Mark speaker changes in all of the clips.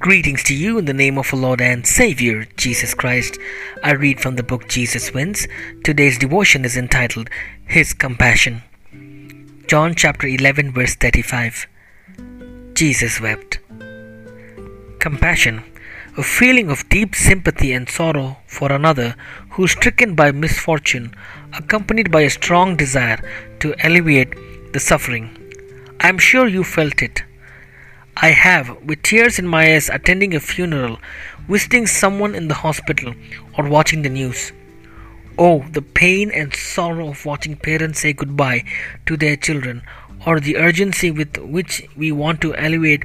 Speaker 1: Greetings to you in the name of our Lord and Savior, Jesus Christ. I read from the book Jesus Wins. Today's devotion is entitled His Compassion. John chapter 11, verse 35. Jesus wept. Compassion, a feeling of deep sympathy and sorrow for another who is stricken by misfortune, accompanied by a strong desire to alleviate the suffering. I am sure you felt it. I have, with tears in my eyes, attending a funeral, visiting someone in the hospital, or watching the news. Oh, the pain and sorrow of watching parents say goodbye to their children, or the urgency with which we want to alleviate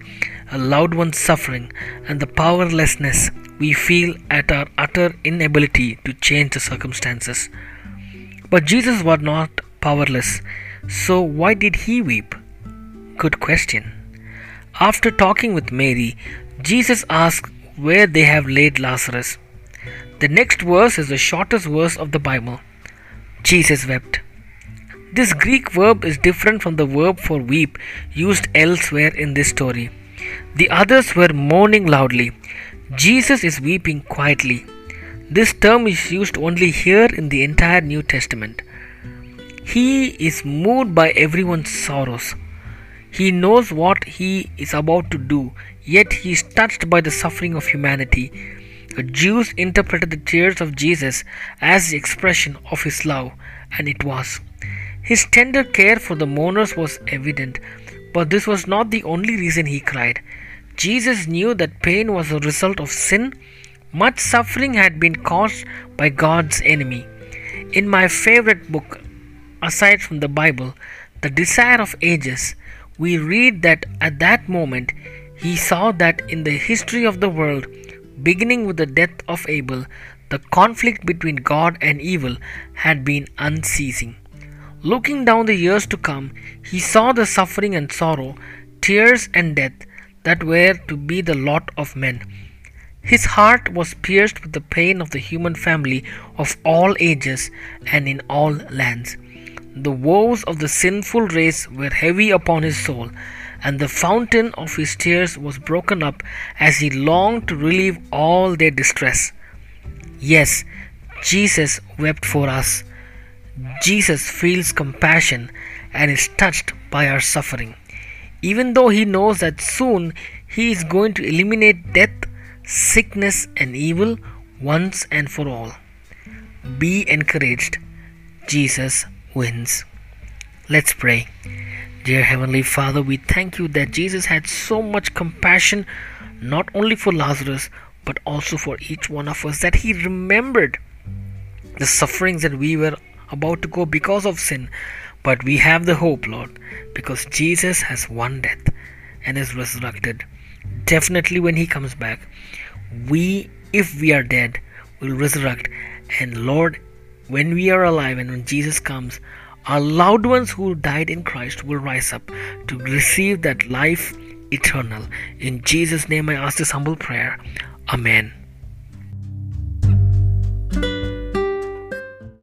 Speaker 1: a loved one's suffering, and the powerlessness we feel at our utter inability to change the circumstances. But Jesus was not powerless, so why did he weep? Good question. After talking with Mary, Jesus asks where they have laid Lazarus. The next verse is the shortest verse of the Bible. Jesus wept. This Greek verb is different from the verb for weep used elsewhere in this story. The others were mourning loudly. Jesus is weeping quietly. This term is used only here in the entire New Testament. He is moved by everyone's sorrows. He knows what he is about to do, yet he is touched by the suffering of humanity. The Jews interpreted the tears of Jesus as the expression of his love, and it was. His tender care for the mourners was evident, but this was not the only reason he cried. Jesus knew that pain was a result of sin. Much suffering had been caused by God's enemy. In my favorite book, aside from the Bible, The Desire of Ages, we read that at that moment he saw that in the history of the world, beginning with the death of Abel, the conflict between God and evil had been unceasing. Looking down the years to come, he saw the suffering and sorrow, tears and death that were to be the lot of men. His heart was pierced with the pain of the human family of all ages and in all lands. The woes of the sinful race were heavy upon his soul, and the fountain of his tears was broken up as he longed to relieve all their distress. Yes, Jesus wept for us. Jesus feels compassion and is touched by our suffering. Even though he knows that soon he is going to eliminate death, sickness, and evil once and for all. Be encouraged. Jesus wins. Let's pray. Dear Heavenly Father, we thank you that Jesus had so much compassion not only for Lazarus but also for each one of us, that he remembered the sufferings that we were about to go because of sin. But we have the hope, Lord, because Jesus has won death and is resurrected. Definitely, when he comes back, we, if we are dead, will resurrect. And Lord, when we are alive and when Jesus comes, our loved ones who died in Christ will rise up to receive that life eternal. In Jesus' name, I ask this humble prayer. Amen.